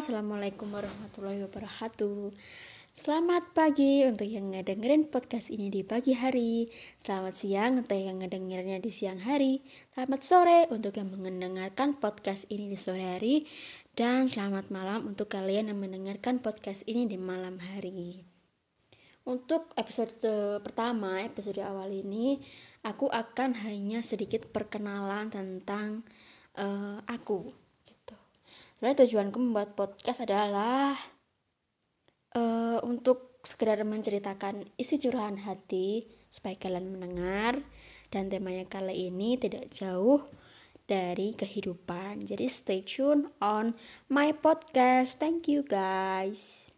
Assalamualaikum warahmatullahi wabarakatuh. Selamat pagi untuk yang ngedengerin podcast ini di pagi hari. Selamat siang untuk yang ngedengerinnya di siang hari. Selamat sore untuk yang mendengarkan podcast ini di sore hari. Dan selamat malam untuk kalian yang mendengarkan podcast ini di malam hari. Untuk episode pertama, episode awal ini Aku akan hanya sedikit perkenalan tentang uh, aku sebenarnya tujuanku membuat podcast adalah uh, untuk sekedar menceritakan isi curahan hati supaya kalian mendengar dan temanya kali ini tidak jauh dari kehidupan. Jadi stay tune on my podcast. Thank you guys.